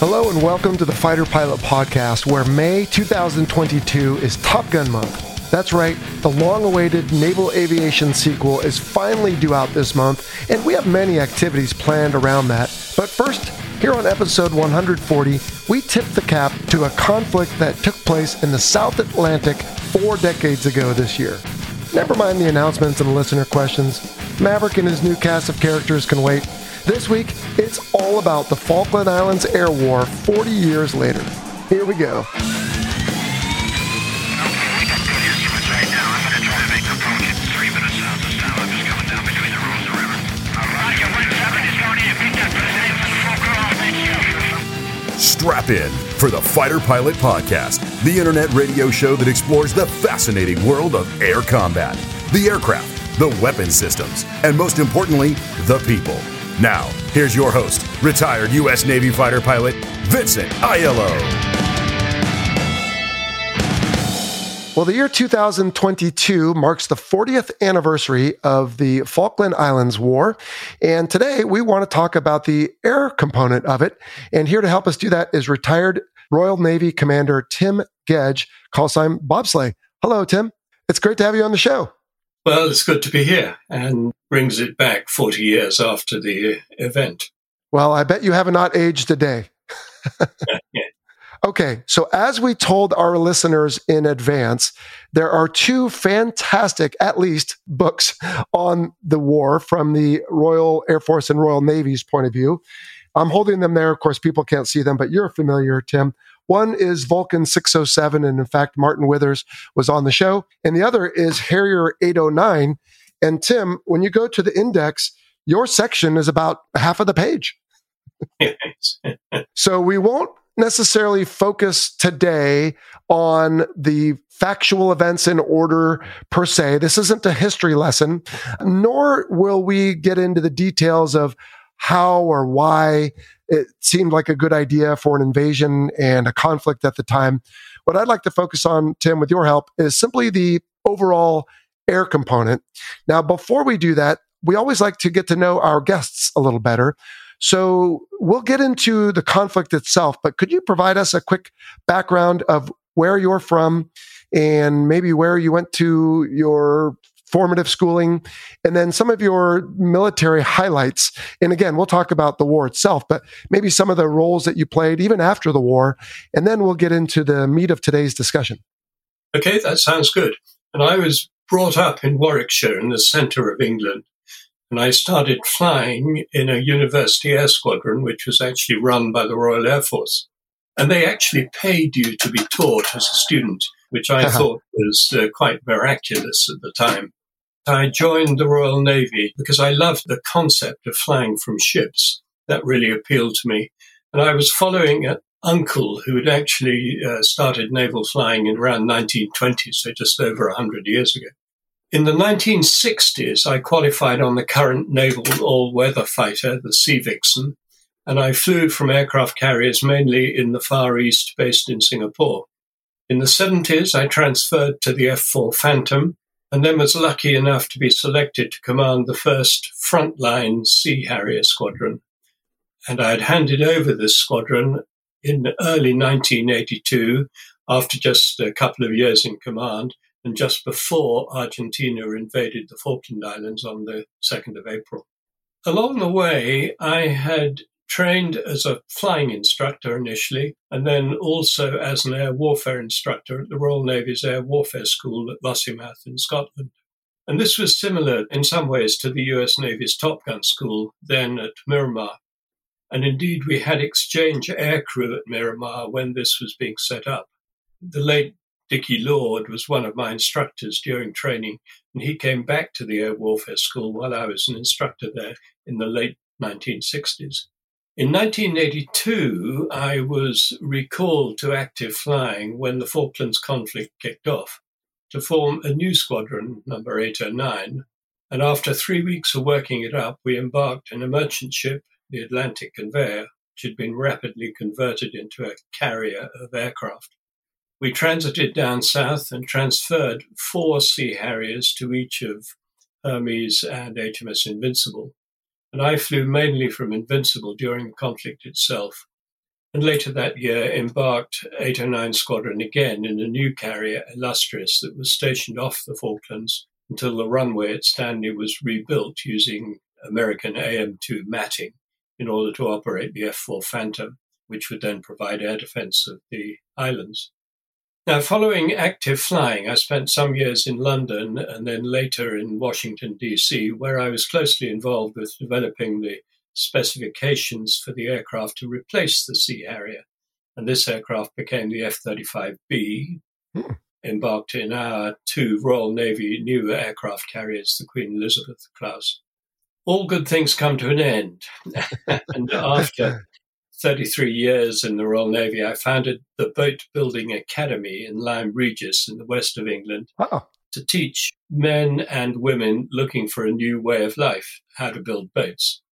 Hello and welcome to the Fighter Pilot Podcast, where May 2022 is Top Gun month. That's right, the long awaited naval aviation sequel is finally due out this month, and we have many activities planned around that. But first, here on episode 140, we tip the cap to a conflict that took place in the South Atlantic four decades ago this year. Never mind the announcements and listener questions. Maverick and his new cast of characters can wait. This week, it's all about the Falkland Islands Air War 40 years later. Here we go. Strap in for the Fighter Pilot Podcast, the internet radio show that explores the fascinating world of air combat, the aircraft, the weapon systems, and most importantly, the people. Now, here's your host, retired U.S. Navy fighter pilot, Vincent Aiello. Well, the year 2022 marks the 40th anniversary of the Falkland Islands War. And today we want to talk about the air component of it. And here to help us do that is retired Royal Navy Commander Tim Gedge, call sign Bobsleigh. Hello, Tim. It's great to have you on the show. Well, it's good to be here and brings it back 40 years after the event. Well, I bet you have not aged a day. yeah. Okay, so as we told our listeners in advance, there are two fantastic, at least, books on the war from the Royal Air Force and Royal Navy's point of view. I'm holding them there. Of course, people can't see them, but you're familiar, Tim. One is Vulcan 607, and in fact, Martin Withers was on the show. And the other is Harrier 809. And Tim, when you go to the index, your section is about half of the page. so we won't necessarily focus today on the factual events in order per se. This isn't a history lesson, nor will we get into the details of how or why it seemed like a good idea for an invasion and a conflict at the time. What I'd like to focus on, Tim, with your help, is simply the overall air component. Now, before we do that, we always like to get to know our guests a little better. So we'll get into the conflict itself, but could you provide us a quick background of where you're from and maybe where you went to your formative schooling, and then some of your military highlights. And again, we'll talk about the war itself, but maybe some of the roles that you played even after the war. And then we'll get into the meat of today's discussion. Okay, that sounds good. And I was brought up in Warwickshire in the centre of England. And I started flying in a university air squadron, which was actually run by the Royal Air Force. And they actually paid you to be taught as a student, which I thought was uh, quite miraculous at the time. I joined the Royal Navy because I loved the concept of flying from ships. That really appealed to me. And I was following an uncle who had actually uh, started naval flying in around 1920, so just over 100 years ago. In the 1960s, I qualified on the current naval all-weather fighter, the Sea Vixen, and I flew from aircraft carriers mainly in the Far East based in Singapore. In the 70s, I transferred to the F4 Phantom, and then was lucky enough to be selected to command the first frontline Sea Harrier squadron. And I had handed over this squadron in early 1982 after just a couple of years in command and just before Argentina invaded the Falkland Islands on the 2nd of April. Along the way, I had trained as a flying instructor initially, and then also as an air warfare instructor at the Royal Navy's Air Warfare School at Lossiemouth in Scotland. And this was similar in some ways to the US Navy's Top Gun School then at Miramar. And indeed, we had exchange aircrew at Miramar when this was being set up. The late Dickie Lord was one of my instructors during training, and he came back to the Air Warfare School while I was an instructor there in the late 1960s. In 1982, I was recalled to active flying when the Falklands conflict kicked off to form a new squadron, number 809. And after three weeks of working it up, we embarked in a merchant ship, the Atlantic Conveyor, which had been rapidly converted into a carrier of aircraft. We transited down south and transferred four Sea Harriers to each of Hermes and HMS Invincible and I flew mainly from Invincible during the conflict itself. And later that year embarked 809 Squadron again in a new carrier, Illustrious, that was stationed off the Falklands until the runway at Stanley was rebuilt using American AM2 matting in order to operate the F 4 Phantom, which would then provide air defense of the islands. Now, following active flying, I spent some years in London and then later in Washington, D.C., where I was closely involved with developing the specifications for the aircraft to replace the Sea Harrier. And this aircraft became the F 35B, hmm. embarked in our two Royal Navy new aircraft carriers, the Queen Elizabeth class. All good things come to an end. and after 33 years in the Royal Navy, I founded the Boat Building Academy in Lyme Regis in the west of England oh. to teach men and women looking for a new way of life how to build boats.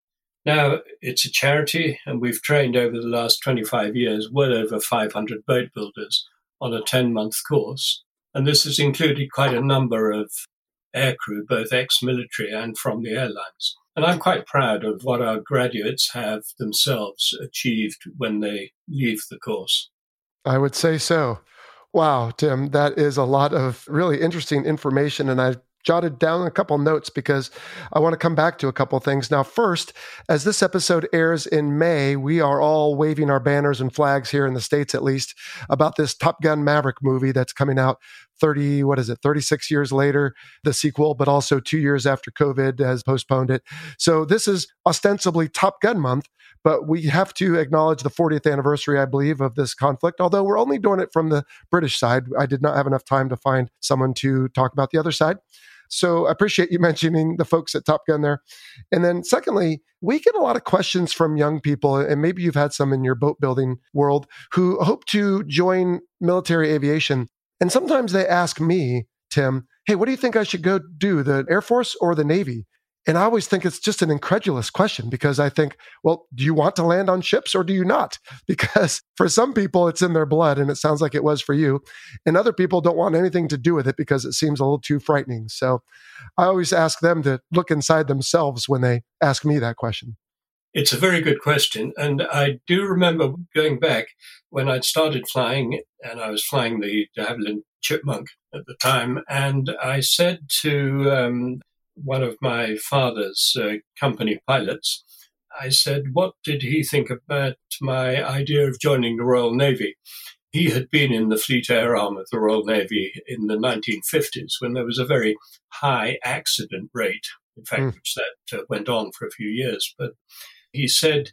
Now, it's a charity, and we've trained over the last 25 years well over 500 boat builders on a 10 month course. And this has included quite a number of aircrew, both ex military and from the airlines. And I'm quite proud of what our graduates have themselves achieved when they leave the course. I would say so. Wow, Tim, that is a lot of really interesting information. And I jotted down a couple notes because I want to come back to a couple things. Now, first, as this episode airs in May, we are all waving our banners and flags here in the States, at least, about this Top Gun Maverick movie that's coming out 30, what is it, 36 years later, the sequel, but also two years after COVID has postponed it. So this is ostensibly Top Gun month, but we have to acknowledge the 40th anniversary, I believe, of this conflict, although we're only doing it from the British side. I did not have enough time to find someone to talk about the other side. So I appreciate you mentioning the folks at Top Gun there. And then, secondly, we get a lot of questions from young people, and maybe you've had some in your boat building world who hope to join military aviation. And sometimes they ask me, Tim, hey, what do you think I should go do, the Air Force or the Navy? And I always think it's just an incredulous question because I think, well, do you want to land on ships or do you not? Because for some people, it's in their blood, and it sounds like it was for you. And other people don't want anything to do with it because it seems a little too frightening. So I always ask them to look inside themselves when they ask me that question. It's a very good question. And I do remember going back when I'd started flying, and I was flying the de Havilland Chipmunk at the time. And I said to um, one of my father's uh, company pilots, I said, What did he think about my idea of joining the Royal Navy? He had been in the Fleet Air Arm of the Royal Navy in the 1950s when there was a very high accident rate, in fact, mm. which that uh, went on for a few years. But he said,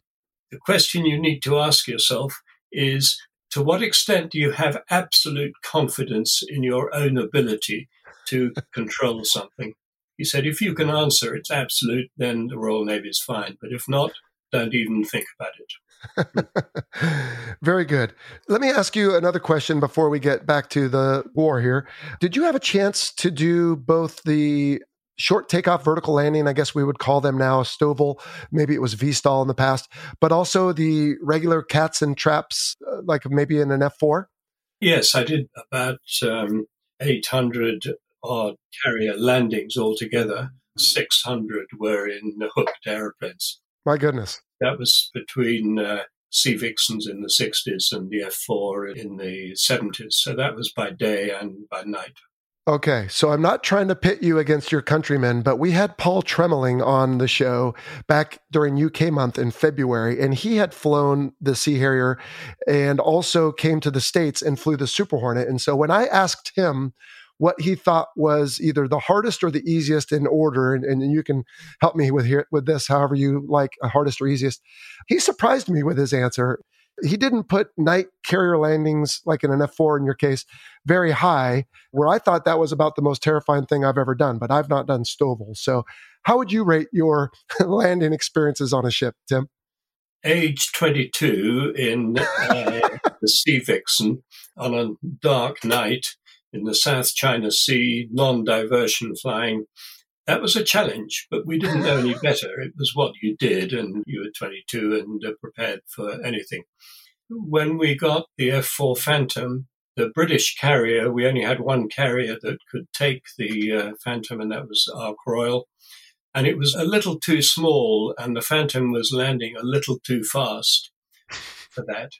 The question you need to ask yourself is to what extent do you have absolute confidence in your own ability to control something? He said, if you can answer it's absolute, then the Royal Navy is fine. But if not, don't even think about it. Very good. Let me ask you another question before we get back to the war here. Did you have a chance to do both the short takeoff, vertical landing, I guess we would call them now STOVL. Maybe it was V/STOL in the past, but also the regular cats and traps, uh, like maybe in an F4? Yes, I did about um, 800 odd carrier landings altogether. 600 were in hooked aeroplanes. My goodness. That was between uh, Sea Vixens in the 60s and the F4 in the 70s. So that was by day and by night. Okay, so I'm not trying to pit you against your countrymen, but we had Paul Tremelling on the show back during UK month in February, and he had flown the Sea Harrier and also came to the States and flew the Super Hornet. And so when I asked him what he thought was either the hardest or the easiest in order. And, and you can help me with here with this, however you like, hardest or easiest. He surprised me with his answer. He didn't put night carrier landings, like in an F 4 in your case, very high, where I thought that was about the most terrifying thing I've ever done, but I've not done STOVL. So, how would you rate your landing experiences on a ship, Tim? Age 22 in uh, the Sea Vixen on a dark night in the South China Sea, non diversion flying that was a challenge, but we didn't know any better. It was what you did, and you were 22 and uh, prepared for anything. When we got the F 4 Phantom, the British carrier, we only had one carrier that could take the uh, Phantom, and that was Ark Royal. And it was a little too small, and the Phantom was landing a little too fast for that.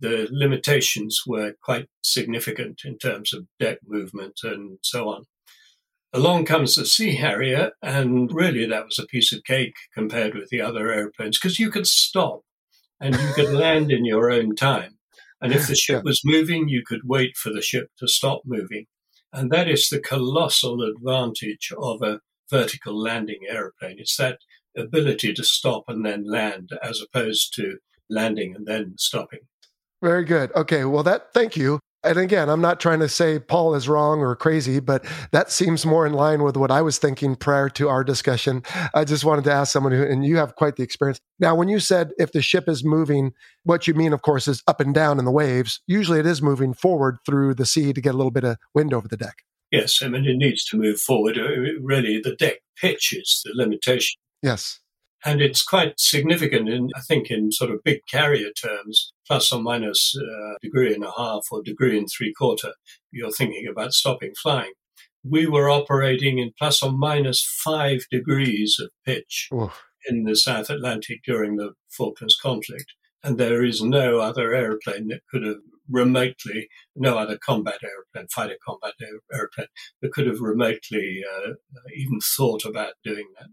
The limitations were quite significant in terms of deck movement and so on. Along comes the Sea Harrier, and really that was a piece of cake compared with the other airplanes because you could stop and you could land in your own time. And if the ship was moving, you could wait for the ship to stop moving. And that is the colossal advantage of a vertical landing airplane. It's that ability to stop and then land as opposed to landing and then stopping. Very good. Okay. Well, that, thank you. And again, I'm not trying to say Paul is wrong or crazy, but that seems more in line with what I was thinking prior to our discussion. I just wanted to ask someone who, and you have quite the experience. Now, when you said if the ship is moving, what you mean, of course, is up and down in the waves. Usually it is moving forward through the sea to get a little bit of wind over the deck. Yes, I mean, it needs to move forward. Uh, really, the deck pitch is the limitation. Yes. And it's quite significant, in, I think, in sort of big carrier terms, plus or minus a degree and a half or degree and three quarter. You're thinking about stopping flying. We were operating in plus or minus five degrees of pitch in the South Atlantic during the Falklands conflict. And there is no other airplane that could have remotely, no other combat airplane, fighter combat airplane, that could have remotely uh, even thought about doing that.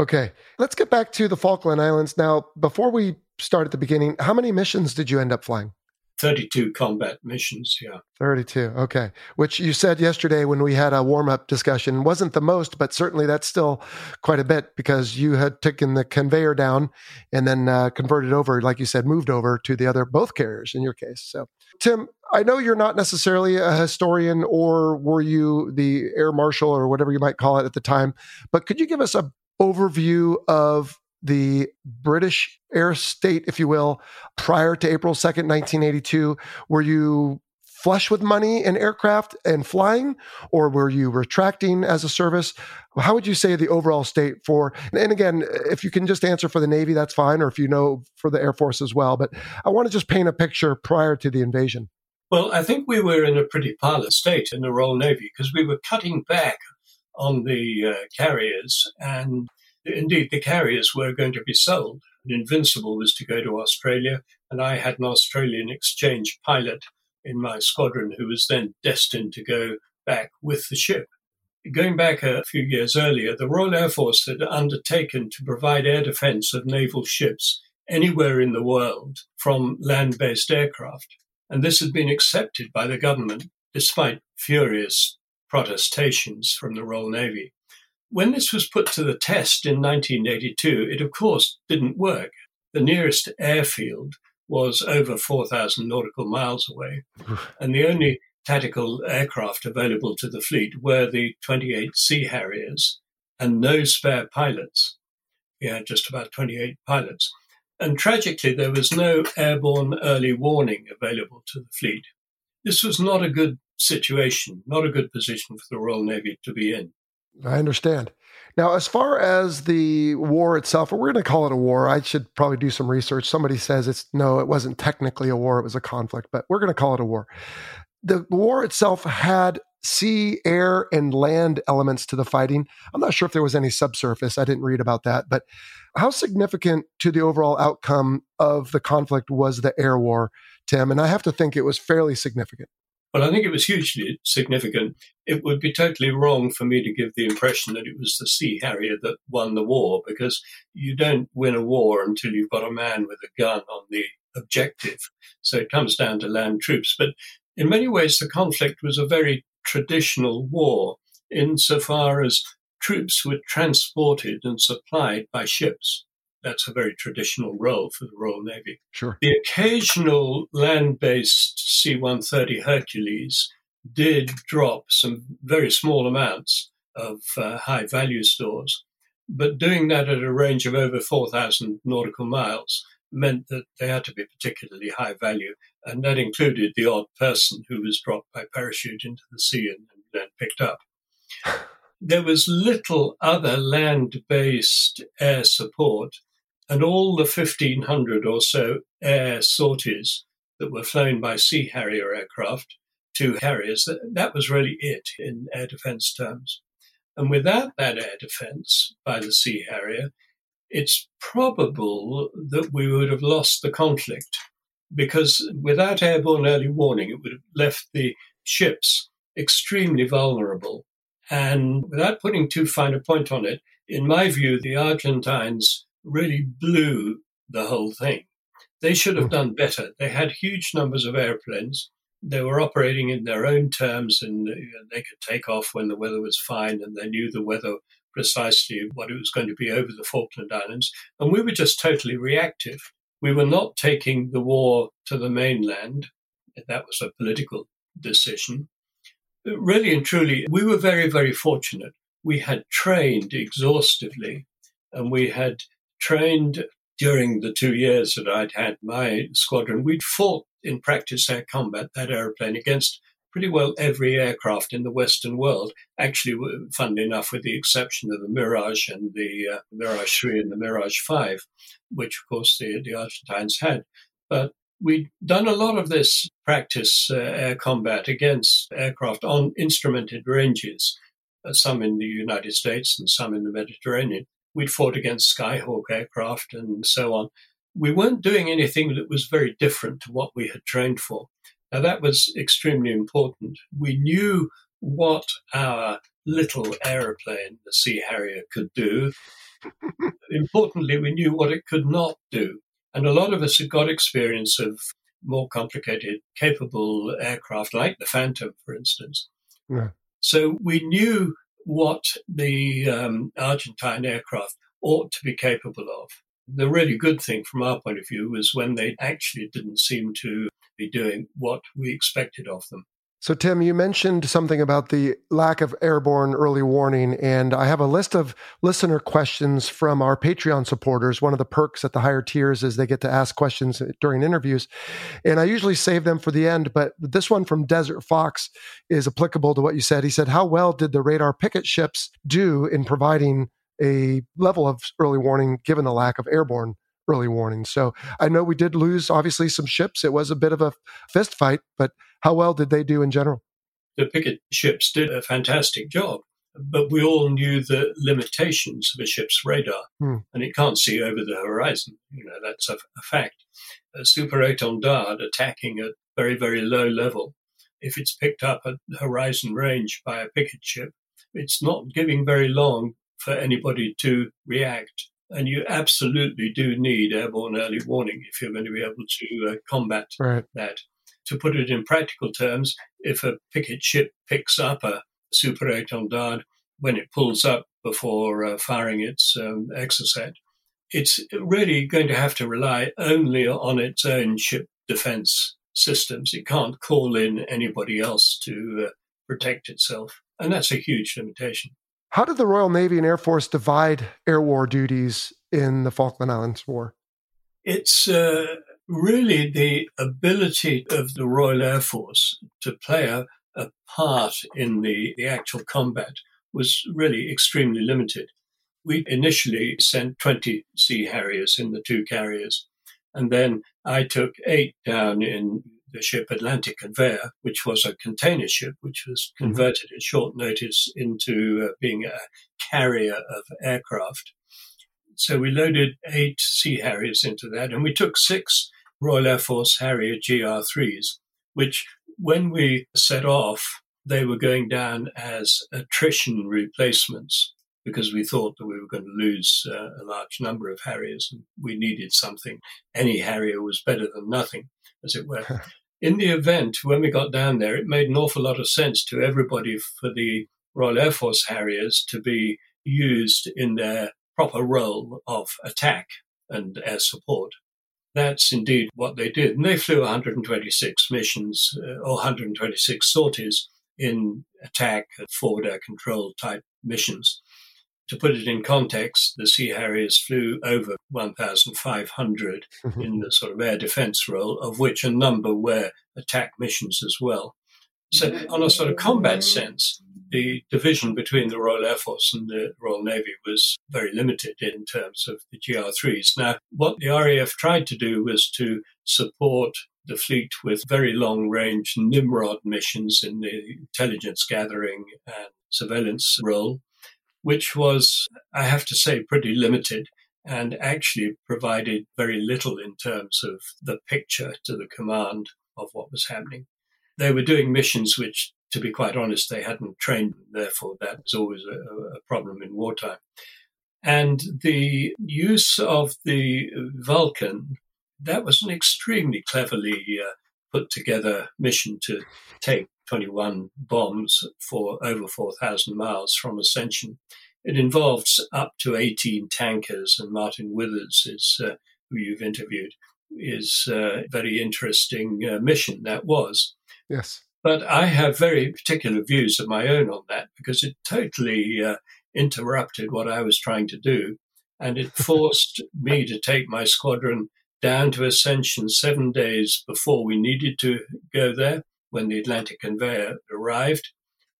Okay, let's get back to the Falkland Islands. Now, before we start at the beginning, how many missions did you end up flying? 32 combat missions, yeah. 32, okay. Which you said yesterday when we had a warm up discussion wasn't the most, but certainly that's still quite a bit because you had taken the conveyor down and then uh, converted over, like you said, moved over to the other, both carriers in your case. So, Tim, I know you're not necessarily a historian or were you the air marshal or whatever you might call it at the time, but could you give us a overview of the British air state, if you will, prior to April 2nd, 1982? Were you flush with money in aircraft and flying, or were you retracting as a service? How would you say the overall state for, and again, if you can just answer for the Navy, that's fine, or if you know for the Air Force as well, but I want to just paint a picture prior to the invasion. Well, I think we were in a pretty pilot state in the Royal Navy because we were cutting back on the uh, carriers. And indeed, the carriers were going to be sold. Invincible was to go to Australia, and I had an Australian exchange pilot in my squadron who was then destined to go back with the ship. Going back a few years earlier, the Royal Air Force had undertaken to provide air defense of naval ships anywhere in the world from land based aircraft. And this had been accepted by the government despite furious protestations from the Royal Navy. When this was put to the test in 1982, it of course didn't work. The nearest airfield was over 4,000 nautical miles away, and the only tactical aircraft available to the fleet were the 28 Sea Harriers and no spare pilots. We had just about 28 pilots. And tragically, there was no airborne early warning available to the fleet. This was not a good situation, not a good position for the Royal Navy to be in. I understand. Now, as far as the war itself, we're going to call it a war, I should probably do some research. Somebody says it's no, it wasn't technically a war, it was a conflict, but we're going to call it a war. The war itself had sea, air, and land elements to the fighting. I'm not sure if there was any subsurface. I didn't read about that. But how significant to the overall outcome of the conflict was the air war, Tim? And I have to think it was fairly significant. Well, I think it was hugely significant. It would be totally wrong for me to give the impression that it was the Sea Harrier that won the war, because you don't win a war until you've got a man with a gun on the objective. So it comes down to land troops. But in many ways, the conflict was a very traditional war insofar as troops were transported and supplied by ships. That's a very traditional role for the Royal Navy. Sure. The occasional land based C 130 Hercules did drop some very small amounts of uh, high value stores, but doing that at a range of over 4,000 nautical miles meant that they had to be particularly high value. And that included the odd person who was dropped by parachute into the sea and, and then picked up. There was little other land based air support, and all the 1,500 or so air sorties that were flown by Sea Harrier aircraft, two Harriers, that, that was really it in air defense terms. And without that air defense by the Sea Harrier, it's probable that we would have lost the conflict because without airborne early warning, it would have left the ships extremely vulnerable. And without putting too fine a point on it, in my view, the Argentines really blew the whole thing. They should have hmm. done better. They had huge numbers of airplanes. They were operating in their own terms and they could take off when the weather was fine and they knew the weather precisely what it was going to be over the Falkland Islands. And we were just totally reactive. We were not taking the war to the mainland. That was a political decision. Really and truly, we were very, very fortunate. We had trained exhaustively and we had trained during the two years that I'd had my squadron. We'd fought in practice air combat that aeroplane against pretty well every aircraft in the Western world. Actually, funnily enough, with the exception of the Mirage and the uh, Mirage 3 and the Mirage 5, which of course the, the Argentines had. But we'd done a lot of this practice uh, air combat against aircraft on instrumented ranges, uh, some in the United States and some in the Mediterranean. We'd fought against Skyhawk aircraft and so on. We weren't doing anything that was very different to what we had trained for. Now, that was extremely important. We knew what our little aeroplane, the Sea Harrier, could do. Importantly, we knew what it could not do. And a lot of us had got experience of more complicated, capable aircraft, like the Phantom, for instance. Yeah. So we knew what the um, Argentine aircraft ought to be capable of. The really good thing from our point of view was when they actually didn't seem to be doing what we expected of them. So, Tim, you mentioned something about the lack of airborne early warning, and I have a list of listener questions from our Patreon supporters. One of the perks at the higher tiers is they get to ask questions during interviews, and I usually save them for the end. But this one from Desert Fox is applicable to what you said. He said, How well did the radar picket ships do in providing a level of early warning given the lack of airborne early warning. So I know we did lose obviously some ships. It was a bit of a fist fight, but how well did they do in general? The picket ships did a fantastic job, but we all knew the limitations of a ship's radar, hmm. and it can't see over the horizon. You know that's a, a fact. A Super Étendard attacking at very very low level, if it's picked up at horizon range by a picket ship, it's not giving very long for anybody to react. And you absolutely do need airborne early warning if you're going to be able to uh, combat right. that. To put it in practical terms, if a picket ship picks up a Super Étendard when it pulls up before uh, firing its um, exocet, it's really going to have to rely only on its own ship defense systems. It can't call in anybody else to uh, protect itself. And that's a huge limitation. How did the Royal Navy and Air Force divide air war duties in the Falkland Islands War? It's uh, really the ability of the Royal Air Force to play a, a part in the, the actual combat was really extremely limited. We initially sent 20 Sea Harriers in the two carriers, and then I took eight down in the ship Atlantic Conveyor, which was a container ship, which was mm-hmm. converted mm-hmm. at short notice into uh, being a carrier of aircraft. So we loaded eight Sea Harriers into that, and we took six Royal Air Force Harrier GR3s, which when we set off, they were going down as attrition replacements because we thought that we were going to lose uh, a large number of Harriers and we needed something. Any Harrier was better than nothing, as it were. in the event, when we got down there, it made an awful lot of sense to everybody for the Royal Air Force Harriers to be used in their proper role of attack and air support. That's indeed what they did. And they flew 126 missions uh, or 126 sorties in attack and forward air control type missions. To put it in context, the Sea Harriers flew over 1,500 mm-hmm. in the sort of air defense role, of which a number were attack missions as well. So, on a sort of combat sense, the division between the Royal Air Force and the Royal Navy was very limited in terms of the GR3s. Now, what the RAF tried to do was to support the fleet with very long range Nimrod missions in the intelligence gathering and surveillance role, which was, I have to say, pretty limited and actually provided very little in terms of the picture to the command of what was happening. They were doing missions which, to be quite honest, they hadn't trained, therefore, that was always a, a problem in wartime. And the use of the Vulcan, that was an extremely cleverly uh, put together mission to take 21 bombs for over 4,000 miles from Ascension. It involves up to 18 tankers, and Martin Withers is uh, who you've interviewed is a very interesting uh, mission that was. Yes. But I have very particular views of my own on that because it totally uh, interrupted what I was trying to do. And it forced me to take my squadron down to Ascension seven days before we needed to go there when the Atlantic conveyor arrived.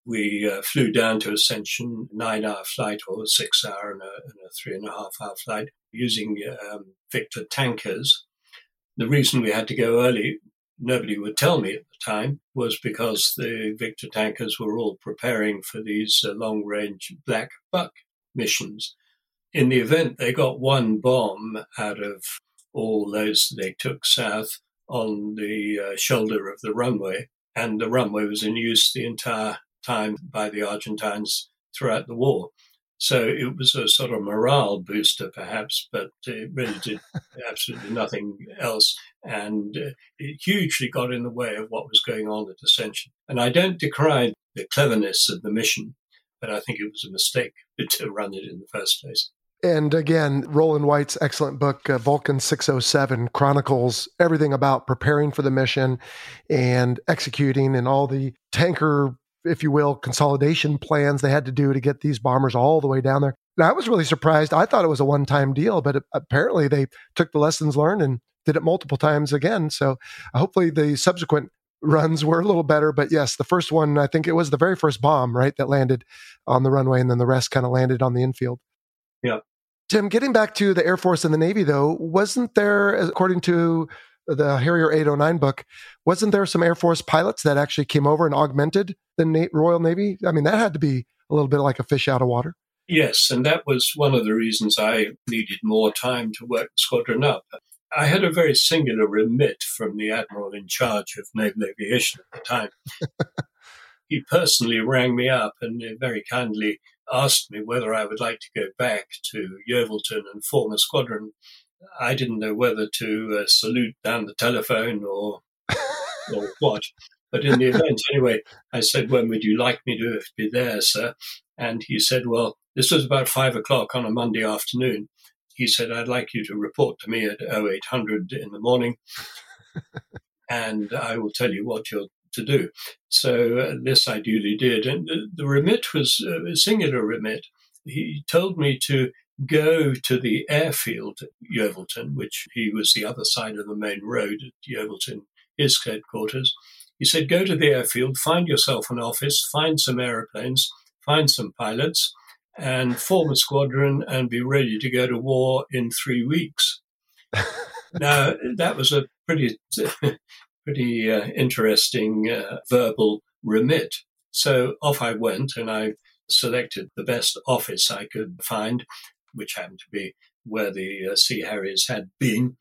We uh, flew down to Ascension, nine hour flight or a six hour and a, and a three and a half hour flight using um, Victor tankers. The reason we had to go early, nobody would tell me at the time, was because the Victor tankers were all preparing for these uh, long range Black Buck missions. In the event, they got one bomb out of all those they took south on the uh, shoulder of the runway, and the runway was in use the entire time by the Argentines throughout the war. So it was a sort of morale booster, perhaps, but it really did absolutely nothing else. And uh, it hugely got in the way of what was going on at Ascension. And I don't decry the cleverness of the mission, but I think it was a mistake to run it in the first place. And again, Roland White's excellent book, uh, Vulcan 607, chronicles everything about preparing for the mission and executing and all the tanker, if you will, consolidation plans they had to do to get these bombers all the way down there. And I was really surprised. I thought it was a one time deal, but apparently they took the lessons learned and did it multiple times again. So uh, hopefully the subsequent runs were a little better. But yes, the first one, I think it was the very first bomb, right, that landed on the runway, and then the rest kind of landed on the infield. Yeah. Tim, getting back to the Air Force and the Navy, though, wasn't there, according to the Harrier 809 book, wasn't there some Air Force pilots that actually came over and augmented the Royal Navy? I mean, that had to be a little bit like a fish out of water. Yes, and that was one of the reasons I needed more time to work the squadron up. I had a very singular remit from the admiral in charge of naval aviation at the time. he personally rang me up and very kindly asked me whether I would like to go back to Yeovilton and form a squadron. I didn't know whether to uh, salute down the telephone or or what. But in the event, anyway, I said, "When would you like me to be there, sir?" And he said, "Well, this was about five o'clock on a Monday afternoon." He said, "I'd like you to report to me at 0800 in the morning, and I will tell you what you're to do. So uh, this I duly did. And the, the remit was uh, a singular remit. He told me to go to the airfield at Yeovilton, which he was the other side of the main road at Yeovilton, his headquarters. He said, go to the airfield, find yourself an office, find some aeroplanes, find some pilots, and form a squadron and be ready to go to war in three weeks. now, that was a pretty pretty uh, interesting uh, verbal remit. So off I went and I selected the best office I could find, which happened to be where the uh, Sea Harriers had been,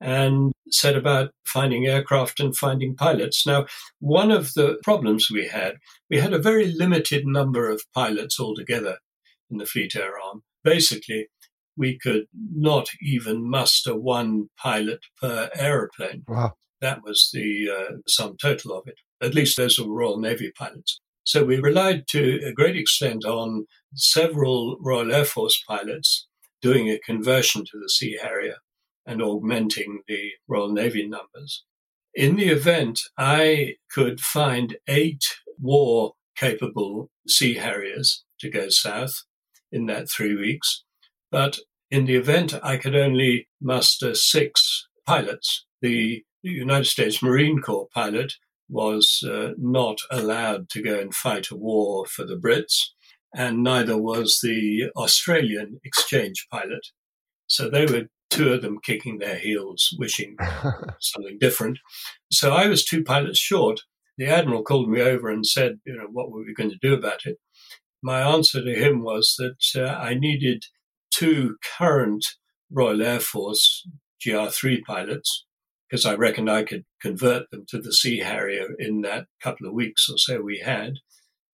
and set about finding aircraft and finding pilots. Now, one of the problems we had, we had a very limited number of pilots altogether in the Fleet Air Arm. Basically, we could not even muster one pilot per aeroplane. Wow. That was the uh, sum total of it. At least those were Royal Navy pilots. So we relied to a great extent on several Royal Air Force pilots doing a conversion to the Sea Harrier. and augmenting the Royal Navy numbers. In the event, I could find eight war capable Sea Harriers to go south in that three weeks. But in the event, I could only muster six pilots. The United States Marine Corps pilot was uh, not allowed to go and fight a war for the Brits, and neither was the Australian exchange pilot. So they were two of them kicking their heels, wishing something different. So I was two pilots short. The admiral called me over and said, you know, what were we going to do about it? My answer to him was that uh, I needed two current Royal Air Force GR3 pilots because I reckoned I could convert them to the Sea Harrier in that couple of weeks or so we had.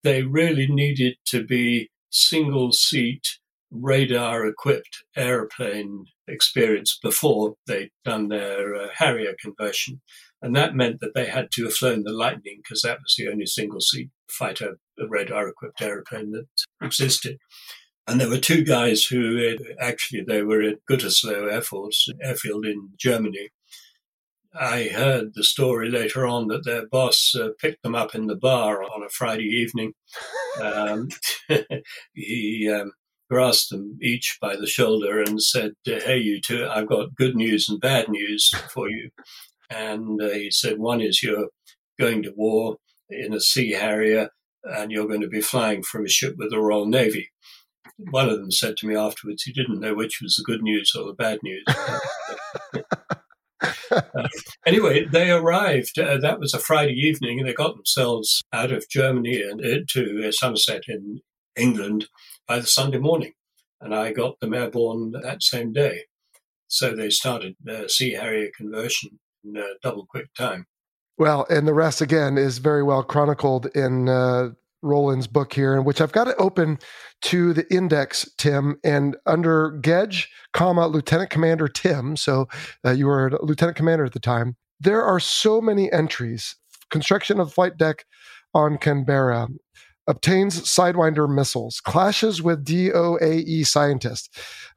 They really needed to be single seat radar equipped airplane experience before they'd done their uh, Harrier conversion. And that meant that they had to have flown the Lightning because that was the only single seat fighter radar equipped airplane that existed. And there were two guys who uh, actually they were at Gütersloh Air Force airfield in Germany. I heard the story later on that their boss uh, picked them up in the bar on a Friday evening. Um, he um, grasped them each by the shoulder and said, Hey, you two, I've got good news and bad news for you. And uh, he said, One is you're going to war in a Sea Harrier and you're going to be flying from a ship with the Royal Navy. One of them said to me afterwards he didn't know which was the good news or the bad news. Uh, anyway, they arrived. Uh, that was a Friday evening, and they got themselves out of Germany and uh, to Somerset in England by the Sunday morning. And I got them airborne that same day. So they started their Sea Harrier conversion in double quick time. Well, and the rest again is very well chronicled in uh, Roland's book here, in which I've got it open to the index, Tim, and under Gedge, comma Lieutenant Commander Tim. So uh, you were a lieutenant commander at the time. There are so many entries. Construction of flight deck on Canberra, obtains Sidewinder missiles, clashes with DOAE scientists,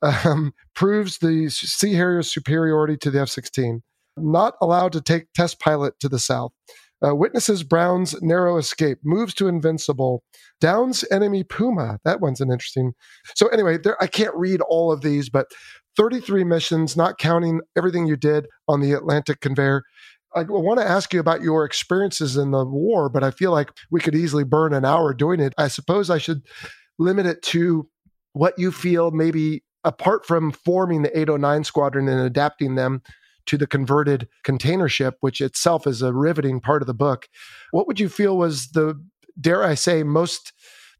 um, proves the Sea Harrier's superiority to the F 16, not allowed to take test pilot to the south. Uh, witnesses Brown's narrow escape, moves to invincible, downs enemy Puma. That one's an interesting. So anyway, there I can't read all of these, but 33 missions, not counting everything you did on the Atlantic conveyor. I want to ask you about your experiences in the war, but I feel like we could easily burn an hour doing it. I suppose I should limit it to what you feel maybe apart from forming the 809 squadron and adapting them to the converted container ship, which itself is a riveting part of the book. What would you feel was the, dare I say, most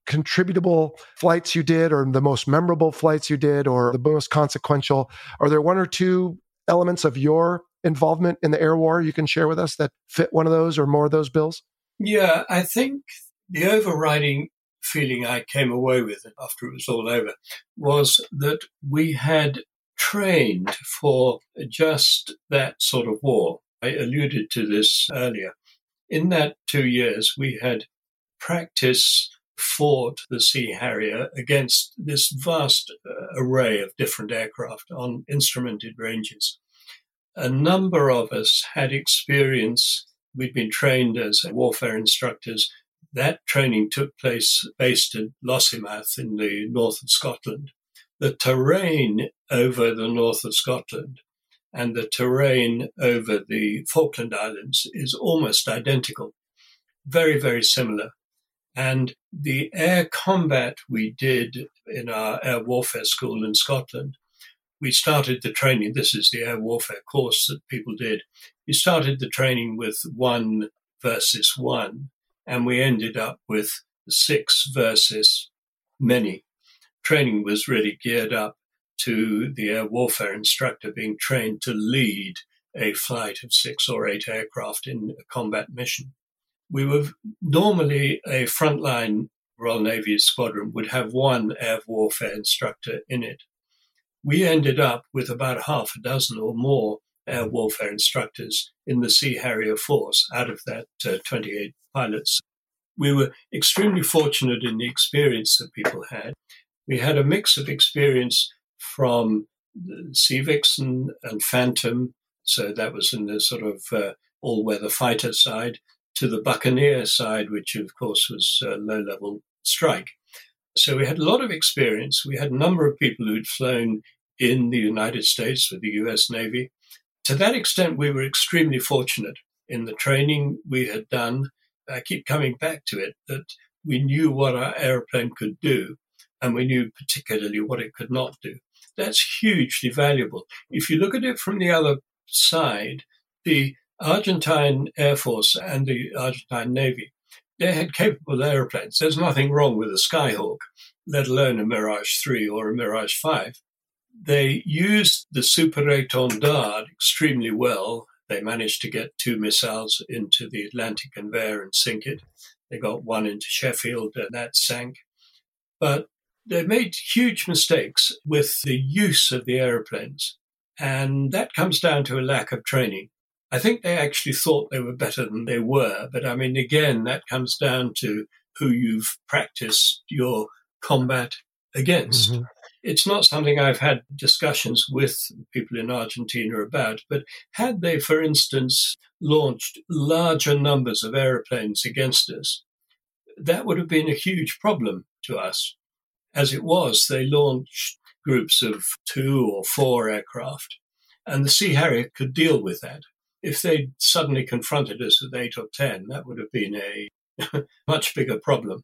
contributable flights you did, or the most memorable flights you did, or the most consequential? Are there one or two elements of your involvement in the air war you can share with us that fit one of those or more of those bills? Yeah, I think the overriding feeling I came away with after it was all over was that we had trained for just that sort of war. I alluded to this earlier. In that two years, we had practice fought the Sea Harrier against this vast uh, array of different aircraft on instrumented ranges. A number of us had experience. We'd been trained as warfare instructors. That training took place based at Lossiemouth in the north of Scotland the terrain over the north of Scotland and the terrain over the Falkland Islands is almost identical, very, very similar. And the air combat we did in our air warfare school in Scotland, we started the training. This is the air warfare course that people did. We started the training with one versus one, and we ended up with six versus many training was really geared up to the air warfare instructor being trained to lead a flight of six or eight aircraft in a combat mission. We were normally a frontline Royal Navy squadron would have one air warfare instructor in it. We ended up with about half a dozen or more air warfare instructors in the Sea Harrier force out of that uh, 28 pilots. We were extremely fortunate in the experience that people had we had a mix of experience from Sea Vixen and Phantom. So that was in the sort of uh, all weather fighter side to the Buccaneer side, which of course was low level strike. So we had a lot of experience. We had a number of people who'd flown in the United States with the US Navy. To that extent, we were extremely fortunate in the training we had done. I keep coming back to it that we knew what our airplane could do, and we knew particularly what it could not do. That's hugely valuable. If you look at it from the other side, the Argentine Air Force and the Argentine Navy, they had capable airplanes. There's nothing wrong with a Skyhawk, let alone a Mirage 3 or a Mirage 5. They used the Super Étendard extremely well. They managed to get two missiles into the Atlantic Conveyor and sink it. They got one into Sheffield and that sank. But they made huge mistakes with the use of the aeroplanes. And that comes down to a lack of training. I think they actually thought they were better than they were. But I mean, again, that comes down to who you've practiced your combat against. Mm-hmm. It's not something I've had discussions with people in Argentina about, but had they, for instance, launched larger numbers of aeroplanes against us, that would have been a huge problem to us. As it was, they launched groups of two or four aircraft, and the Sea Harrier could deal with that. If they'd suddenly confronted us with eight or ten, that would have been a much bigger problem.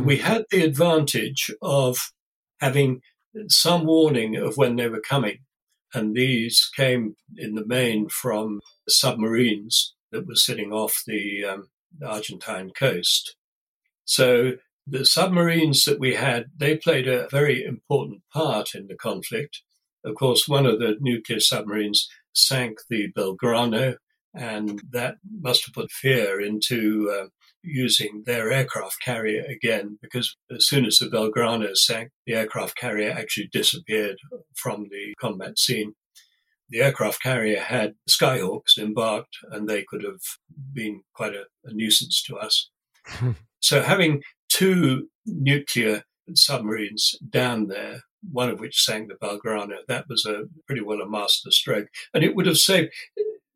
And we had the advantage of having some warning of when they were coming. And these came in the main from submarines that were sitting off the, um, Argentine coast. So the submarines that we had, they played a very important part in the conflict. Of course, one of the nuclear submarines sank the Belgrano, and that must have put fear into uh, using their aircraft carrier again, because as soon as the Belgrano sank, the aircraft carrier actually disappeared from the combat scene. The aircraft carrier had Skyhawks embarked, and they could have been quite a, a nuisance to us. so, having two nuclear submarines down there, one of which sank the Belgrano, that was a pretty well a master stroke. And it would have saved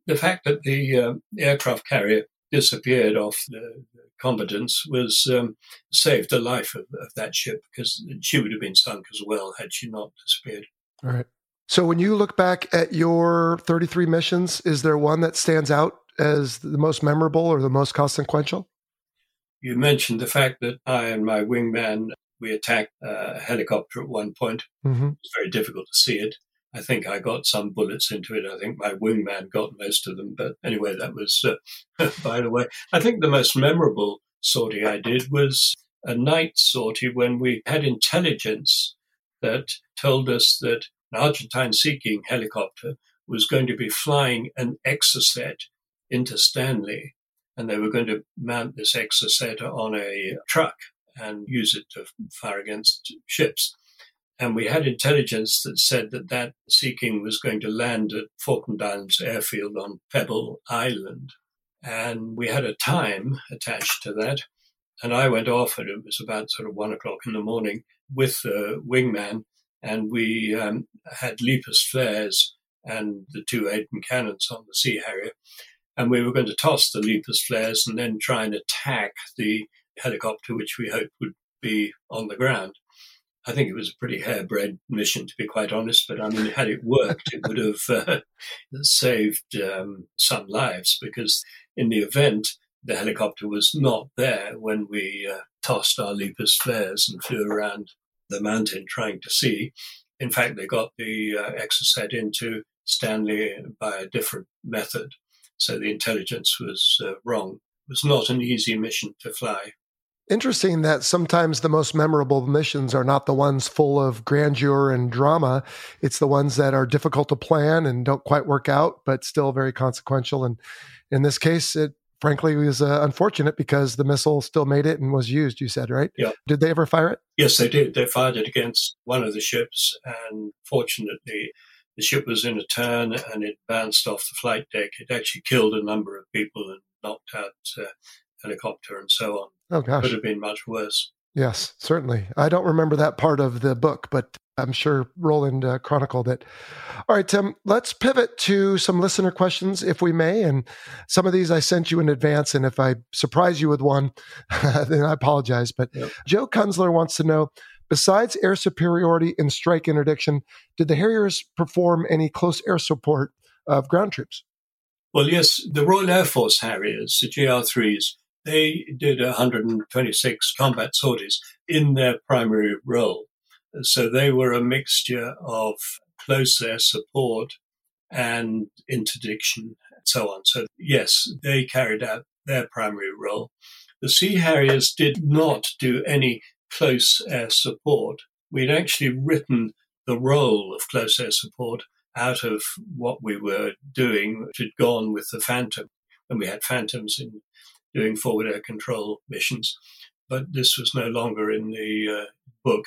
the fact that the, uh, the aircraft carrier disappeared off the, combatants was um, saved the life of, of, that ship because she would have been sunk as well had she not disappeared. All right. So when you look back at your 33 missions, is there one that stands out as the most memorable or the most consequential? You mentioned the fact that I and my wingman we attacked a helicopter at one point. Mm-hmm. It was very difficult to see it. I think I got some bullets into it. I think my wingman got most of them. But anyway, that was uh, by the way. I think the most memorable sortie I did was a night sortie when we had intelligence that told us that an Argentine Sea King helicopter was going to be flying an Exocet into Stanley, and they were going to mount this Exocet on a truck and use it to fire against ships. And we had intelligence that said that that Sea King was going to land at Falkland Islands airfield on Pebble Island. And we had a time attached to that. And I went off, and it was about sort of one o'clock in the morning with the wingman. And we um, had LEPUS flares and the two Aden cannons on the Sea Harrier. And we were going to toss the LEPUS flares and then try and attack the helicopter, which we hoped would be on the ground. I think it was a pretty harebrained mission, to be quite honest. But I mean, had it worked, it would have uh, saved um, some lives because in the event, the helicopter was not there when we uh, tossed our LEPUS flares and flew around the mountain trying to see. In fact, they got the uh, Exocet into Stanley by a different method. So the intelligence was uh, wrong. It was not an easy mission to fly. Interesting that sometimes the most memorable missions are not the ones full of grandeur and drama. It's the ones that are difficult to plan and don't quite work out, but still very consequential. And in this case, it frankly was uh, unfortunate because the missile still made it and was used. You said right? Yeah. Did they ever fire it? Yes, they did. They fired it against one of the ships, and fortunately, the ship was in a turn and it bounced off the flight deck. It actually killed a number of people and knocked out uh, helicopter and so on. Oh gosh, could have been much worse. Yes, certainly. I don't remember that part of the book, but I'm sure Roland uh, chronicled it. All right, Tim, let's pivot to some listener questions, if we may. And some of these I sent you in advance. And if I surprise you with one, then I apologize. But yep. Joe Kunzler wants to know besides air superiority and strike interdiction, did the Harriers perform any close air support of ground troops? Well, yes, the Royal Air Force Harriers, the GR3s, they did 126 combat sorties in their primary role. So they were a mixture of close air support and interdiction and so on. So yes, they carried out their primary role. The Sea Harriers did not do any close air support. We'd actually written the role of close air support out of what we were doing, which had gone with the Phantom. And we had Phantoms in doing forward air control missions, but this was no longer in the uh, book.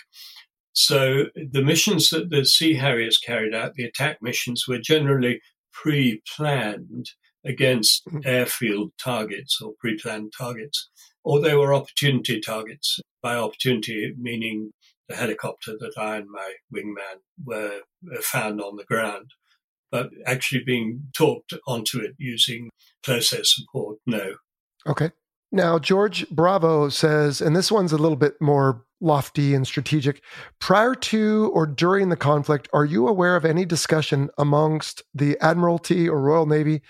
So the missions that the Sea Harriers carried out, the attack missions, were generally pre-planned against mm-hmm. airfield targets or pre-planned targets, or they were opportunity targets. By opportunity, meaning the helicopter that I and my wingman were found on the ground, but actually being talked onto it using close air support, no. Okay. Now, George Bravo says, and this one's a little bit more lofty and strategic. Prior to or during the conflict, are you aware of any discussion amongst the Admiralty or Royal Navy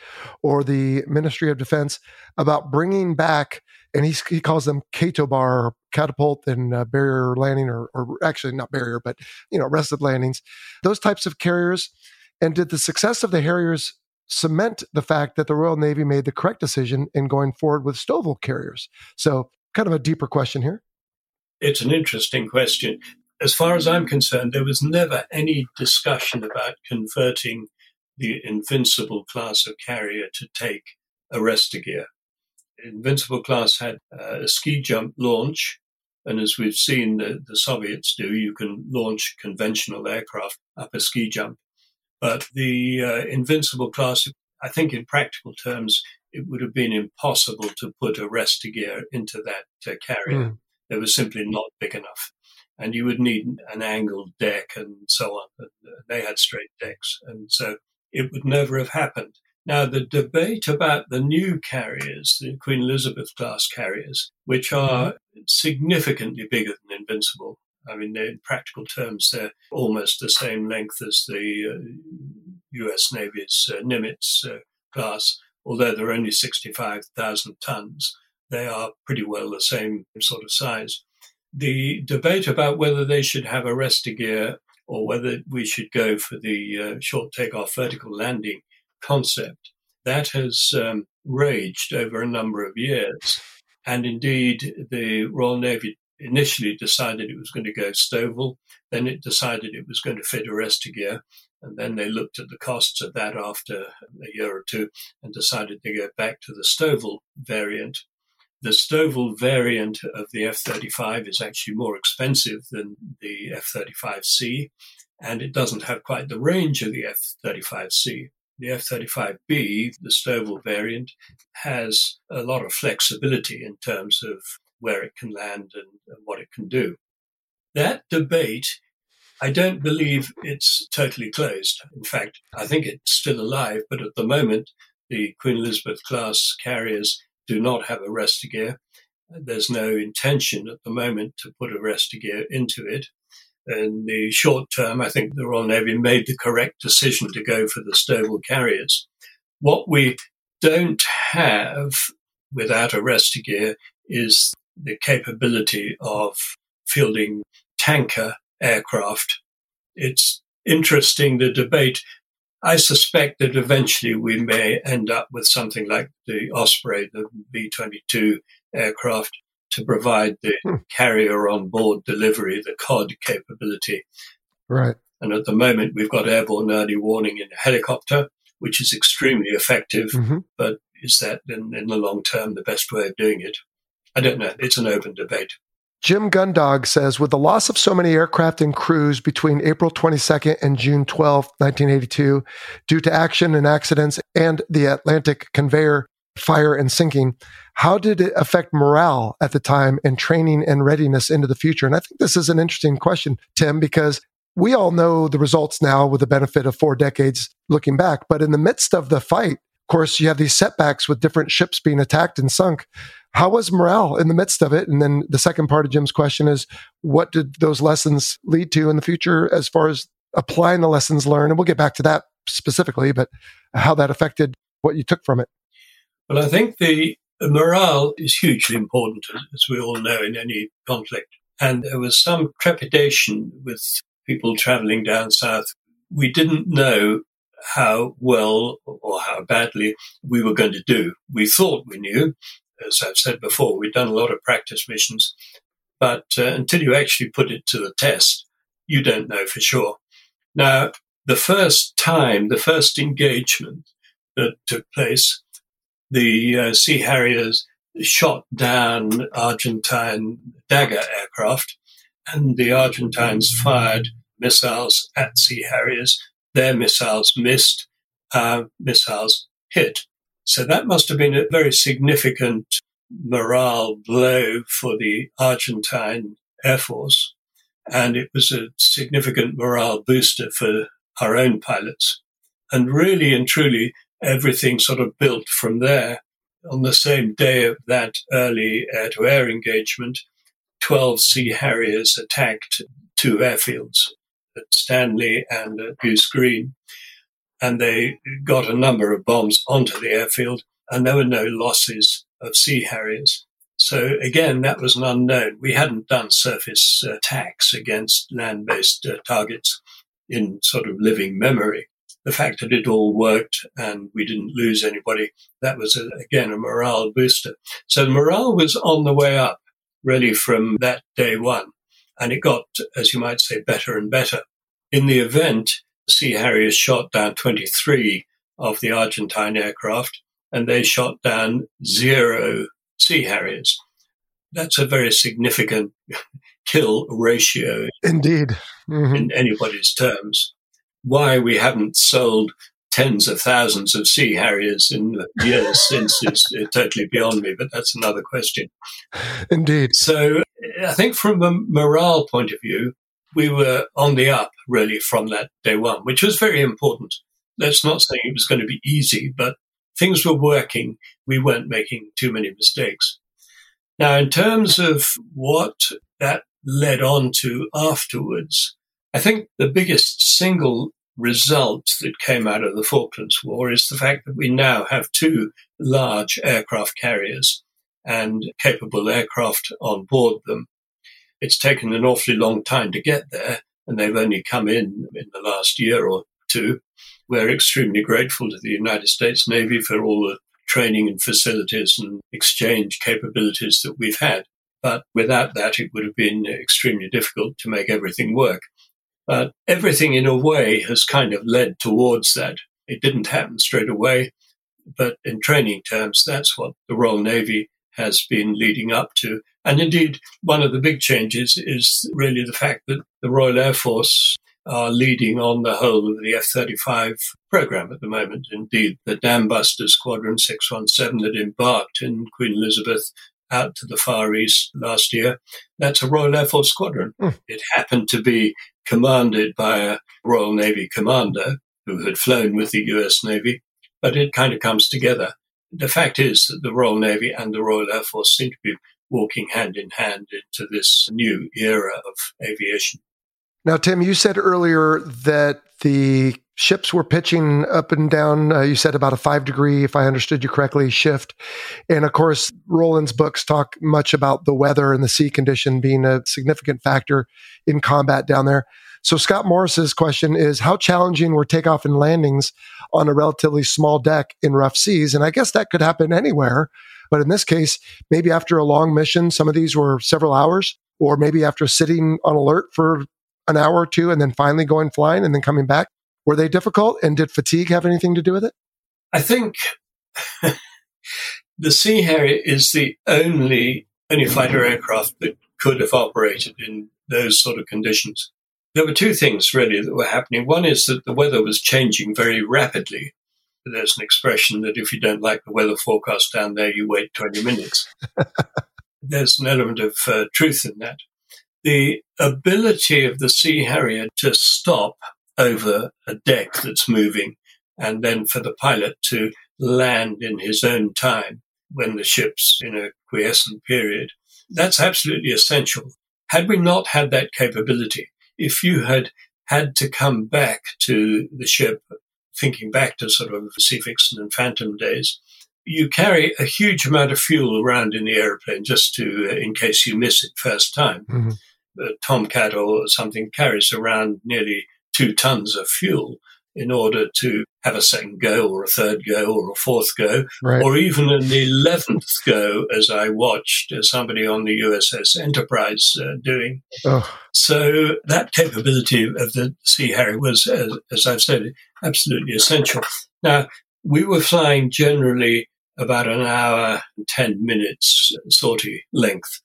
or the Ministry of Defense about bringing back, and he, he calls them CATOBAR, catapult and uh, barrier landing, or, or actually not barrier, but you know, arrested landings, those types of carriers? And did the success of the Harriers cement the fact that the Royal Navy made the correct decision in going forward with STOVL carriers? So, kind of a deeper question here. It's an interesting question. As far as I'm concerned, there was never any discussion about converting the Invincible class of carrier to take arrestor gear. Invincible class had uh, a ski jump launch, and as we've seen the, the Soviets do, you can launch conventional aircraft up a ski jump. But the uh, Invincible class, I think in practical terms, it would have been impossible to put arrestor gear into that uh, carrier. Mm. They were simply not big enough. And you would need an angled deck and so on. And uh, they had straight decks. And so it would never have happened. Now, the debate about the new carriers, the Queen Elizabeth class carriers, which are mm-hmm. significantly bigger than Invincible, I mean, in practical terms, they're almost the same length as the uh, US Navy's uh, Nimitz uh, class, although they're only 65,000 tons. They are pretty well the same sort of size. The debate about whether they should have arrestor gear or whether we should go for the uh, short takeoff vertical landing concept, that has um, raged over a number of years. And indeed, the Royal Navy initially decided it was going to go STOVL, then it decided it was going to fit gear, and then they looked at the costs of that after a year or two and decided to go back to the STOVL variant. The STOVL variant of the F 35 is actually more expensive than the F 35C, and it doesn't have quite the range of the F 35C. The F 35B, the STOVL variant, has a lot of flexibility in terms of where it can land and, and what it can do. That debate, I don't believe it's totally closed. In fact, I think it's still alive, but at the moment, the Queen Elizabeth class carriers do not have arrestor gear. There's no intention at the moment to put arrestor gear into it. in the short term, I think the Royal Navy made the correct decision to go for the STOVL carriers. What we don't have without arrestor gear is the capability of fielding tanker aircraft. It's interesting, the debate. I suspect that eventually we may end up with something like the Osprey, the V 22 aircraft, to provide the hmm. carrier on board delivery, the COD capability. Right. And at the moment, we've got airborne early warning in a helicopter, which is extremely effective. Mm-hmm. But is that in, in the long term the best way of doing it? I don't know. It's an open debate. Jim Gundog says, with the loss of so many aircraft and crews between April 22nd and June 12, 1982, due to action and accidents and the Atlantic conveyor fire and sinking, how did it affect morale at the time and training and readiness into the future? And I think this is an interesting question, Tim, because we all know the results now with the benefit of four decades looking back. But in the midst of the fight, of course, you have these setbacks with different ships being attacked and sunk. How was morale in the midst of it? And then the second part of Jim's question is what did those lessons lead to in the future as far as applying the lessons learned? And we'll get back to that specifically, but how that affected what you took from it. Well, I think the morale is hugely important, as we all know, in any conflict. And there was some trepidation with people traveling down south. We didn't know how well or how badly we were going to do. We thought we knew. As I've said before, we've done a lot of practice missions, but uh, until you actually put it to the test, you don't know for sure. Now, the first time, the first engagement that took place, the uh, Sea Harriers shot down Argentine Dagger aircraft, and the Argentines fired missiles at Sea Harriers. Their missiles missed, our missiles hit. So that must have been a very significant morale blow for the Argentine Air Force. And it was a significant morale booster for our own pilots. And really and truly, everything sort of built from there. On the same day of that early air to air engagement, 12 Sea Harriers attacked two airfields at Stanley and at Goose Green. And they got a number of bombs onto the airfield, and there were no losses of Sea Harriers. So again, that was an unknown. We hadn't done surface attacks against land based uh, targets in sort of living memory the fact that it all worked and we didn't lose anybody, that was, a, again, a morale booster. So the morale was on the way up, really, from that day one. And it got, as you might say, better and better. In the event, Sea Harriers shot down 23 of the Argentine aircraft, and they shot down zero Sea Harriers. That's a very significant kill ratio. Indeed. Mm-hmm. In anybody's terms why we haven't sold tens of thousands of Sea Harriers in the years since is totally beyond me, but that's another question. Indeed. So I think from a morale point of view, we were on the up really from that day one, which was very important. Let's not say it was going to be easy, but things were working. We weren't making too many mistakes. Now, in terms of what that led on to afterwards, I think the biggest single result that came out of the Falklands War is the fact that we now have two large aircraft carriers and capable aircraft on board them. It's taken an awfully long time to get there, and they've only come in in the last year or two. We're extremely grateful to the United States Navy for all the training and facilities and exchange capabilities that we've had. But without that, it would have been extremely difficult to make everything work. But everything in a way has kind of led towards that. It didn't happen straight away, but in training terms, that's what the Royal Navy has been leading up to. And indeed, one of the big changes is really the fact that the Royal Air Force are leading on the whole of the F 35 program at the moment. Indeed, the Dambuster Squadron 617 that embarked in Queen Elizabeth out to the Far East last year, that's a Royal Air Force squadron. Mm. It happened to be commanded by a Royal Navy commander who had flown with the US Navy, but it kind of comes together. The fact is that the Royal Navy and the Royal Air Force seem to be walking hand in hand into this new era of aviation. Now, Tim, you said earlier that the ships were pitching up and down. Uh, you said about a five degree, if I understood you correctly, shift. And of course, Roland's books talk much about the weather and the sea condition being a significant factor in combat down there. So Scott Morris's question is how challenging were takeoff and landings on a relatively small deck in rough seas? And I guess that could happen anywhere. But in this case, maybe after a long mission, some of these were several hours, or maybe after sitting on alert for an hour or two and then finally going flying and then coming back. Were they difficult? And did fatigue have anything to do with it? I think the Sea Harrier is the only only fighter aircraft that could have operated in those sort of conditions there were two things really that were happening. One is that the weather was changing very rapidly. There's an expression that if you don't like the weather forecast down there, you wait 20 minutes. There's an element of uh, truth in that. The ability of the Sea Harrier to stop over a deck that's moving and then for the pilot to land in his own time when the ship's in a quiescent period, that's absolutely essential. Had we not had that capability, if you had had to come back to the ship, thinking back to sort of the Sea Vixen and Phantom days, you carry a huge amount of fuel around in the airplane just to, uh, in case you miss it first time. Mm-hmm. A Tomcat or something carries around nearly two tons of fuel in order to have a second go or a third go or a fourth go right. or even an 11th go as I watched somebody on the USS Enterprise uh, doing. Oh. So that capability of the Sea Harrier was, as, as I've said, absolutely essential. Now, we were flying generally about an hour and 10 minutes sortie length.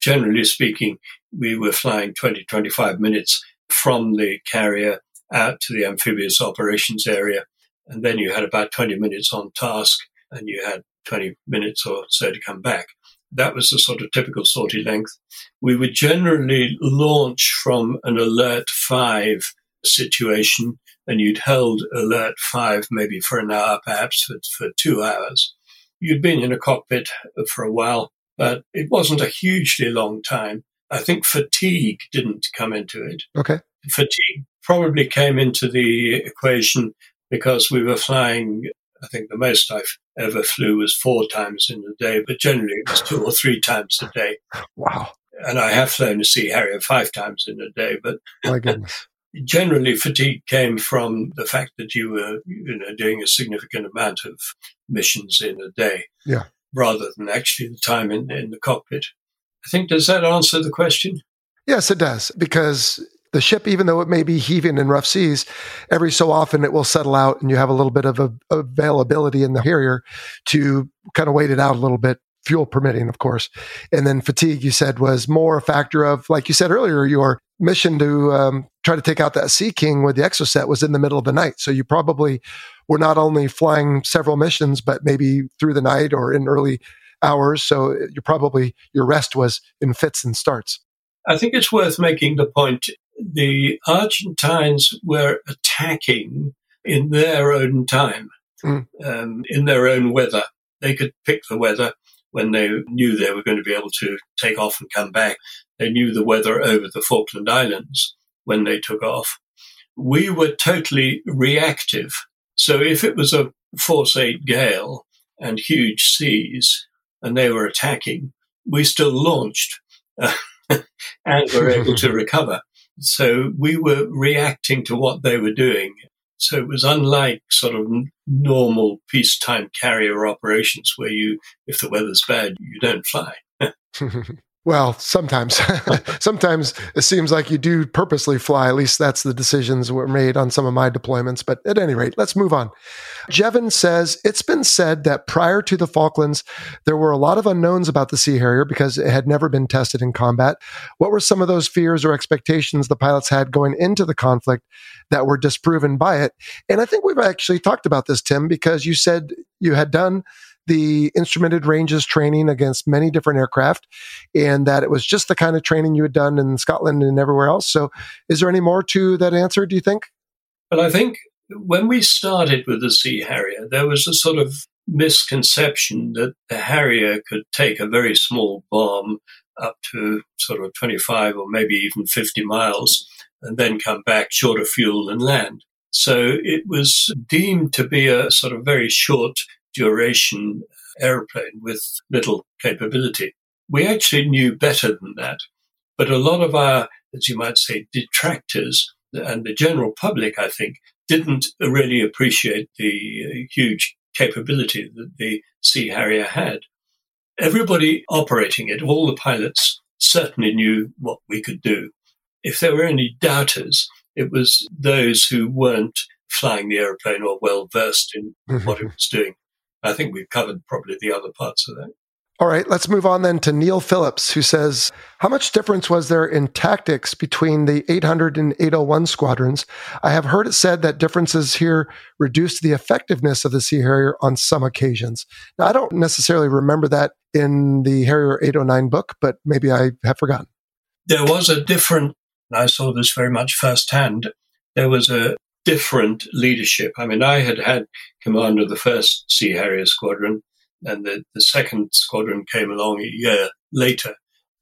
Generally speaking, we were flying 20, 25 minutes from the carrier out to the amphibious operations area. And then you had about 20 minutes on task and you had 20 minutes or so to come back. That was the sort of typical sortie length. We would generally launch from an alert five situation and you'd held alert five maybe for an hour, perhaps for, for two hours. You'd been in a cockpit for a while, but it wasn't a hugely long time. I think fatigue didn't come into it. Okay. Fatigue probably came into the equation because we were flying. I think the most I've ever flew was four times in a day, but generally it was two or three times a day. Wow. And I have flown to Sea Harrier five times in a day, but my goodness. Generally fatigue came from the fact that you were, you know, doing a significant amount of missions in a day. Yeah. Rather than actually the time in, in the cockpit. I think, does that answer the question? Yes, it does. Because the ship, even though it may be heaving in rough seas, every so often it will settle out and you have a little bit of a, availability in the Harrier to kind of wait it out a little bit, fuel permitting, of course. And then fatigue, you said, was more a factor of, like you said earlier, your mission to um, try to take out that Sea King with the Exocet was in the middle of the night. So you probably were not only flying several missions, but maybe through the night or in early hours. So you probably, your rest was in fits and starts. I think it's worth making the point the Argentines were attacking in their own time, mm. um, in their own weather. They could pick the weather when they knew they were going to be able to take off and come back. They knew the weather over the Falkland Islands when they took off. We were totally reactive. So if it was a force eight gale and huge seas and they were attacking, we still launched uh, and were able to recover. So we were reacting to what they were doing. So it was unlike sort of normal peacetime carrier operations where you, if the weather's bad, you don't fly. Well, sometimes, sometimes it seems like you do purposely fly. At least that's the decisions were made on some of my deployments. But at any rate, let's move on. Jevin says it's been said that prior to the Falklands, there were a lot of unknowns about the Sea Harrier because it had never been tested in combat. What were some of those fears or expectations the pilots had going into the conflict that were disproven by it? And I think we've actually talked about this, Tim, because you said you had done the instrumented ranges training against many different aircraft and that it was just the kind of training you had done in Scotland and everywhere else. So, is there any more to that answer, do you think? Well, I think when we started with the Sea Harrier, there was a sort of misconception that the Harrier could take a very small bomb up to sort of 25 or maybe even 50 miles and then come back short of fuel and land. So it was deemed to be a sort of very short duration airplane with little capability. We actually knew better than that. But a lot of our, as you might say, detractors and the general public, I think, didn't really appreciate the huge capability that the Sea Harrier had. Everybody operating it, all the pilots, certainly knew what we could do. If there were any doubters, it was those who weren't flying the aeroplane or well versed in mm-hmm. what it was doing. I think we've covered probably the other parts of that. All right, let's move on then to Neil Phillips, who says, How much difference was there in tactics between the 800 and 801 squadrons? I have heard it said that differences here reduced the effectiveness of the Sea Harrier on some occasions. Now, I don't necessarily remember that in the Harrier 809 book, but maybe I have forgotten. There was a different, I saw this very much firsthand. There was a different leadership. I mean, I had had command of the first Sea Harrier squadron and the, the second squadron came along a year later.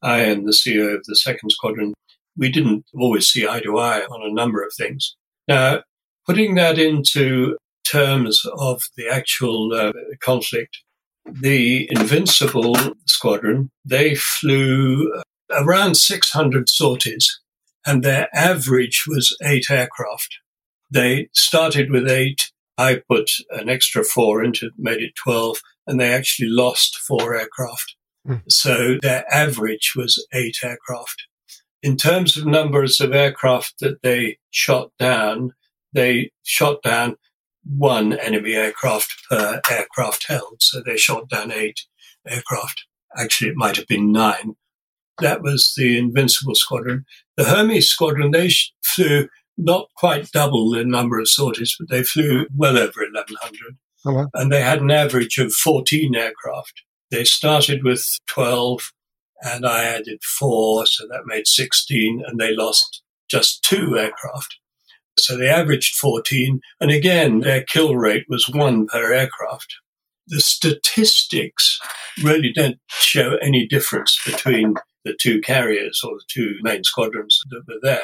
I and the CO of the second squadron, we didn't always see eye to eye on a number of things. Now, putting that into terms of the actual uh, conflict, the Invincible squadron, they flew around 600 sorties and their average was eight aircraft. They started with eight. I put an extra four into, made it 12 and they actually lost four aircraft. Mm. So their average was eight aircraft. In terms of numbers of aircraft that they shot down, they shot down one enemy aircraft per aircraft held. So they shot down eight aircraft. Actually, it might have been nine. That was the Invincible Squadron. The Hermes Squadron, they flew not quite double the number of sorties, but they flew well over 1100. Oh, wow. And they had an average of 14 aircraft. They started with 12 and I added four, so that made 16 and they lost just two aircraft. So they averaged 14. And again, their kill rate was one per aircraft. The statistics really don't show any difference between the two carriers or the two main squadrons that were there.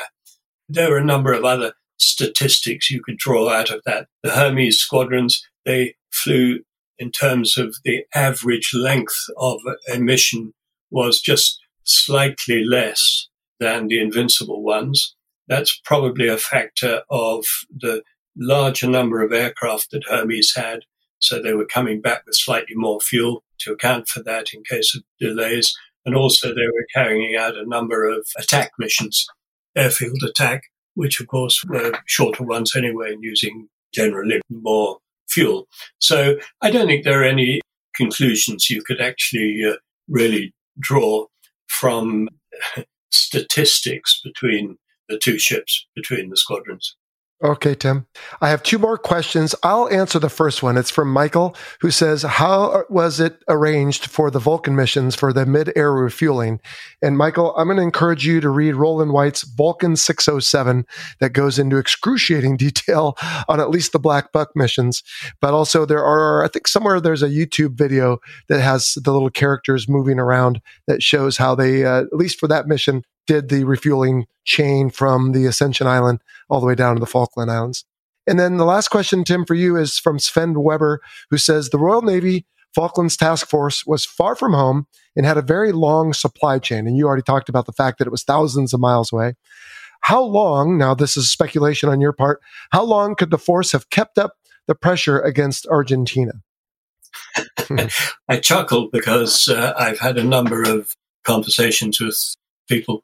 There are a number of other statistics you could draw out of that. The Hermes squadrons, they flew in terms of the average length of a mission was just slightly less than the invincible ones. That's probably a factor of the larger number of aircraft that Hermes had. So they were coming back with slightly more fuel to account for that in case of delays. And also they were carrying out a number of attack missions, airfield attack, which of course were shorter ones anyway and using generally more fuel. So I don't think there are any conclusions you could actually uh, really draw from statistics between the two ships, between the squadrons. Okay, Tim. I have two more questions. I'll answer the first one. It's from Michael, who says, How was it arranged for the Vulcan missions for the mid air refueling? And Michael, I'm going to encourage you to read Roland White's Vulcan 607 that goes into excruciating detail on at least the Black Buck missions. But also, there are, I think somewhere there's a YouTube video that has the little characters moving around that shows how they, uh, at least for that mission, did the refueling chain from the Ascension Island all the way down to the Falkland Islands. And then the last question, Tim, for you is from Sven Weber, who says the Royal Navy Falklands Task Force was far from home and had a very long supply chain. And you already talked about the fact that it was thousands of miles away. How long, now this is speculation on your part, how long could the force have kept up the pressure against Argentina? I chuckled because uh, I've had a number of conversations with people.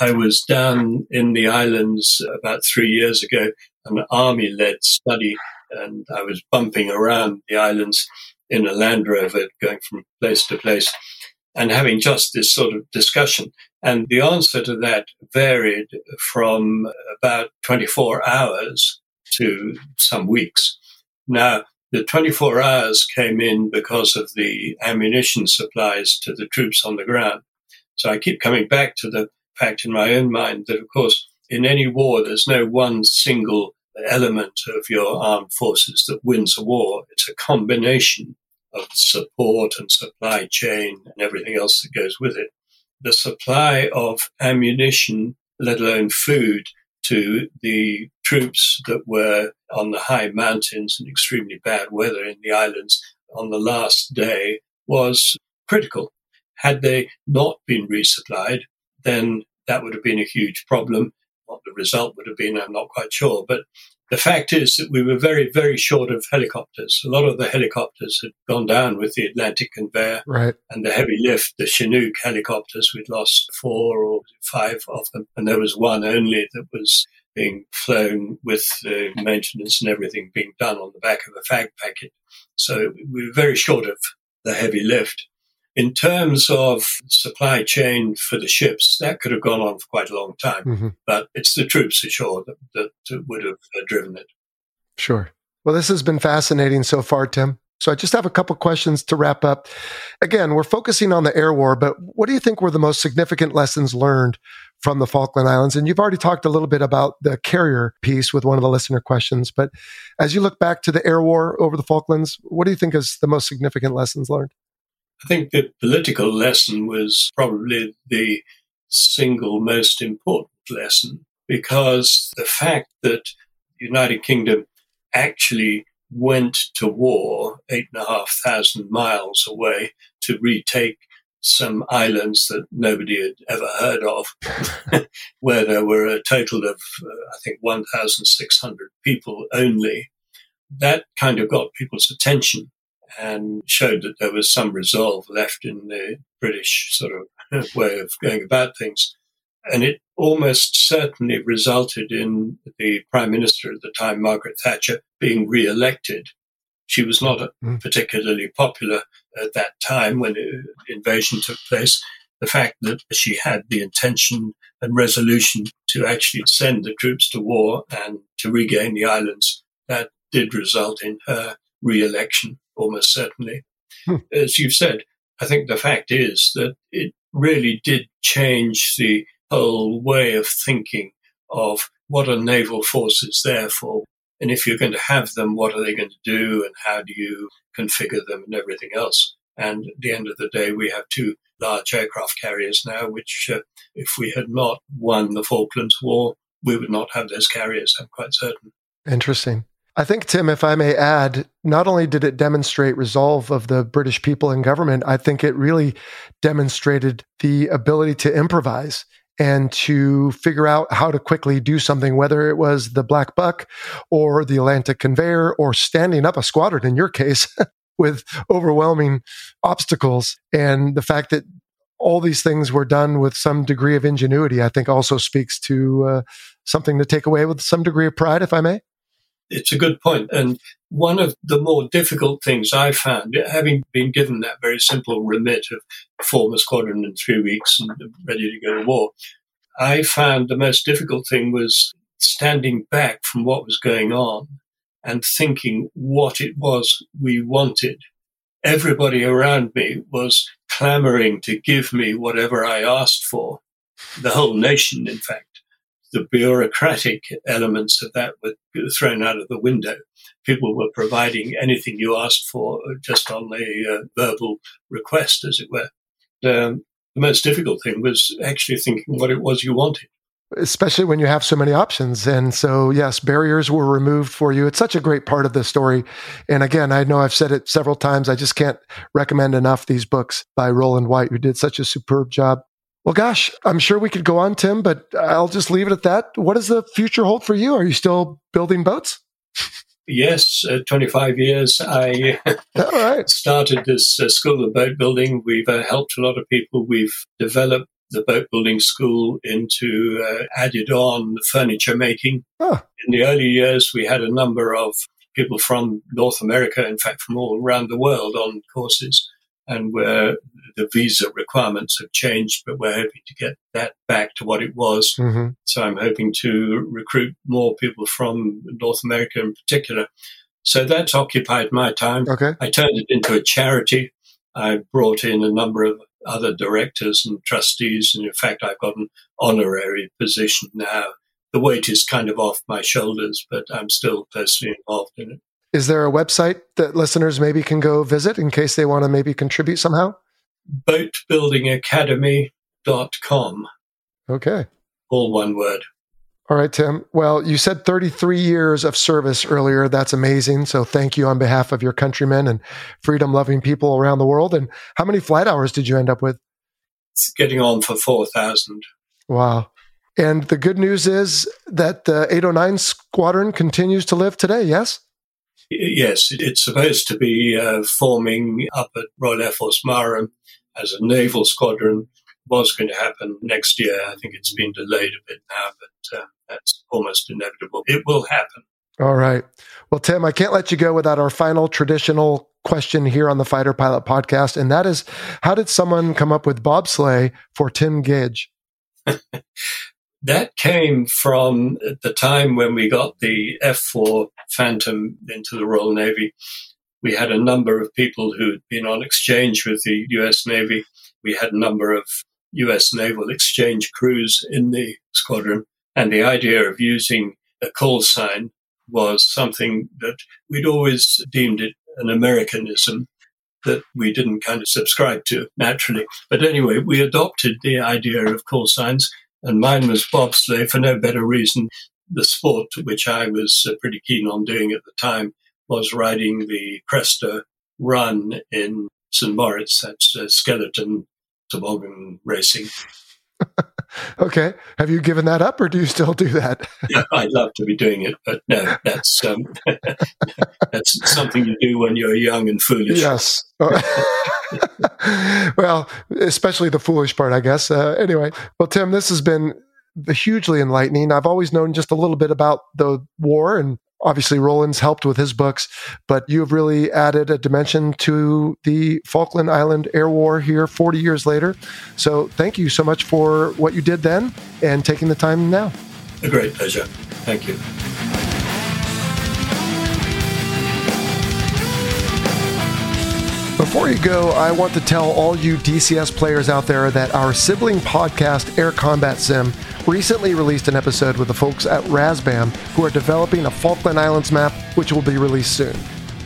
I was down in the islands about three years ago, an army led study, and I was bumping around the islands in a Land Rover going from place to place and having just this sort of discussion. And the answer to that varied from about 24 hours to some weeks. Now, the 24 hours came in because of the ammunition supplies to the troops on the ground. So I keep coming back to the fact in my own mind that, of course, in any war, there's no one single element of your armed forces that wins a war. It's a combination of support and supply chain and everything else that goes with it. The supply of ammunition, let alone food, to the troops that were on the high mountains and extremely bad weather in the islands on the last day was critical. Had they not been resupplied, then that would have been a huge problem. What the result would have been, I'm not quite sure. But the fact is that we were very, very short of helicopters. A lot of the helicopters had gone down with the Atlantic conveyor right. and the heavy lift, the Chinook helicopters. We'd lost four or five of them, and there was one only that was being flown with the maintenance and everything being done on the back of a fag packet. So we were very short of the heavy lift. In terms of supply chain for the ships, that could have gone on for quite a long time, mm-hmm. but it's the troops ashore that, that would have uh, driven it. Sure. Well, this has been fascinating so far, Tim. So I just have a couple questions to wrap up. Again, we're focusing on the air war, but what do you think were the most significant lessons learned from the Falkland Islands? And you've already talked a little bit about the carrier piece with one of the listener questions, but as you look back to the air war over the Falklands, what do you think is the most significant lessons learned? I think the political lesson was probably the single most important lesson because the fact that the United Kingdom actually went to war eight and a half thousand miles away to retake some islands that nobody had ever heard of, where there were a total of, uh, I think, 1,600 people only. That kind of got people's attention and showed that there was some resolve left in the British sort of way of going about things. And it almost certainly resulted in the Prime Minister at the time, Margaret Thatcher, being re elected. She was not mm. particularly popular at that time when the invasion took place. The fact that she had the intention and resolution to actually send the troops to war and to regain the islands, that did result in her re election almost certainly. Hmm. As you've said, I think the fact is that it really did change the whole way of thinking of what are naval forces there for. And if you're going to have them, what are they going to do and how do you configure them and everything else? And at the end of the day, we have two large aircraft carriers now, which, uh, if we had not won the Falklands War, we would not have those carriers, I'm quite certain. Interesting. I think, Tim, if I may add, not only did it demonstrate resolve of the British people and government, I think it really demonstrated the ability to improvise and to figure out how to quickly do something, whether it was the Black Buck or the Atlantic Conveyor or standing up a squadron in your case with overwhelming obstacles. And the fact that all these things were done with some degree of ingenuity, I think also speaks to uh, something to take away with some degree of pride, if I may it's a good point. And one of the more difficult things I found, having been given that very simple remit of form a squadron in three weeks and ready to go to war, I found the most difficult thing was standing back from what was going on and thinking what it was we wanted. Everybody around me was clamoring to give me whatever I asked for. The whole nation, in fact the bureaucratic elements of that were thrown out of the window. People were providing anything you asked for just on the uh, verbal request, as it were. Um, the most difficult thing was actually thinking what it was you wanted. Especially when you have so many options. And so, yes, barriers were removed for you. It's such a great part of the story. And again, I know I've said it several times. I just can't recommend enough these books by Roland White, who did such a superb job. Well, gosh, I'm sure we could go on, Tim, but I'll just leave it at that. What does the future hold for you? Are you still building boats? Yes, uh, 25 years. I started this uh, school of boat building. We've uh, helped a lot of people. We've developed the boat building school into uh, added on furniture making. In the early years, we had a number of people from North America, in fact, from all around the world on courses and where the visa requirements have changed, but we're hoping to get that back to what it was. Mm-hmm. So I'm hoping to recruit more people from North America in particular. So that's occupied my time. Okay. I turned it into a charity. I brought in a number of other directors and trustees, and in fact, I've got an honorary position now. The weight is kind of off my shoulders, but I'm still personally involved in it. Is there a website that listeners maybe can go visit in case they want to maybe contribute somehow? Boatbuildingacademy.com. Okay. All one word. All right, Tim. Well, you said 33 years of service earlier. That's amazing. So thank you on behalf of your countrymen and freedom loving people around the world. And how many flight hours did you end up with? It's getting on for 4,000. Wow. And the good news is that the 809 squadron continues to live today, yes? Yes, it's supposed to be uh, forming up at Royal Air Force Marham as a naval squadron. Was going to happen next year. I think it's been delayed a bit now, but uh, that's almost inevitable. It will happen. All right. Well, Tim, I can't let you go without our final traditional question here on the Fighter Pilot podcast. And that is how did someone come up with bobsleigh for Tim Gedge? that came from the time when we got the F 4 Phantom into the Royal Navy. We had a number of people who'd been on exchange with the US Navy. We had a number of US naval exchange crews in the squadron. And the idea of using a call sign was something that we'd always deemed it an Americanism that we didn't kind of subscribe to naturally. But anyway, we adopted the idea of call signs, and mine was bobsleigh for no better reason. The sport, which I was uh, pretty keen on doing at the time, was riding the Cresta run in St. Moritz. That's uh, skeleton toboggan racing. okay. Have you given that up or do you still do that? yeah, I'd love to be doing it, but no, that's um, that's something you do when you're young and foolish. Yes. well, especially the foolish part, I guess. Uh, anyway, well, Tim, this has been hugely enlightening. I've always known just a little bit about the war and obviously Rowland's helped with his books, but you have really added a dimension to the Falkland Island Air War here 40 years later. So thank you so much for what you did then and taking the time now. A great pleasure. Thank you. Before you go, I want to tell all you DCS players out there that our sibling podcast, Air Combat Sim, recently released an episode with the folks at Razbam who are developing a Falkland Islands map, which will be released soon.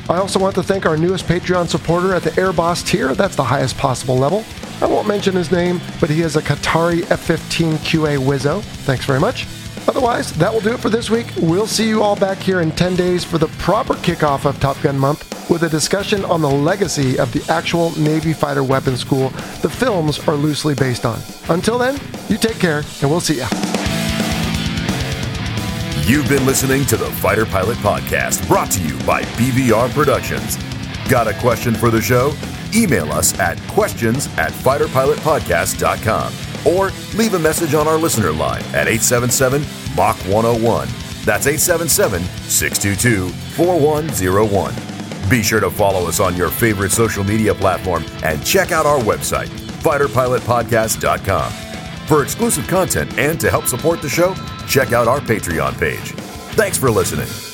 I also want to thank our newest Patreon supporter at the Air Boss tier, that's the highest possible level. I won't mention his name, but he is a Qatari F 15 QA Wizzo. Thanks very much. Otherwise, that will do it for this week. We'll see you all back here in 10 days for the proper kickoff of Top Gun Month with a discussion on the legacy of the actual Navy Fighter Weapons School the films are loosely based on. Until then, you take care, and we'll see ya. You've been listening to the Fighter Pilot Podcast, brought to you by BVR Productions. Got a question for the show? Email us at questions at fighterpilotpodcast.com or leave a message on our listener line at 877 Mach 101. That's 877 622 4101. Be sure to follow us on your favorite social media platform and check out our website, fighterpilotpodcast.com. For exclusive content and to help support the show, check out our Patreon page. Thanks for listening.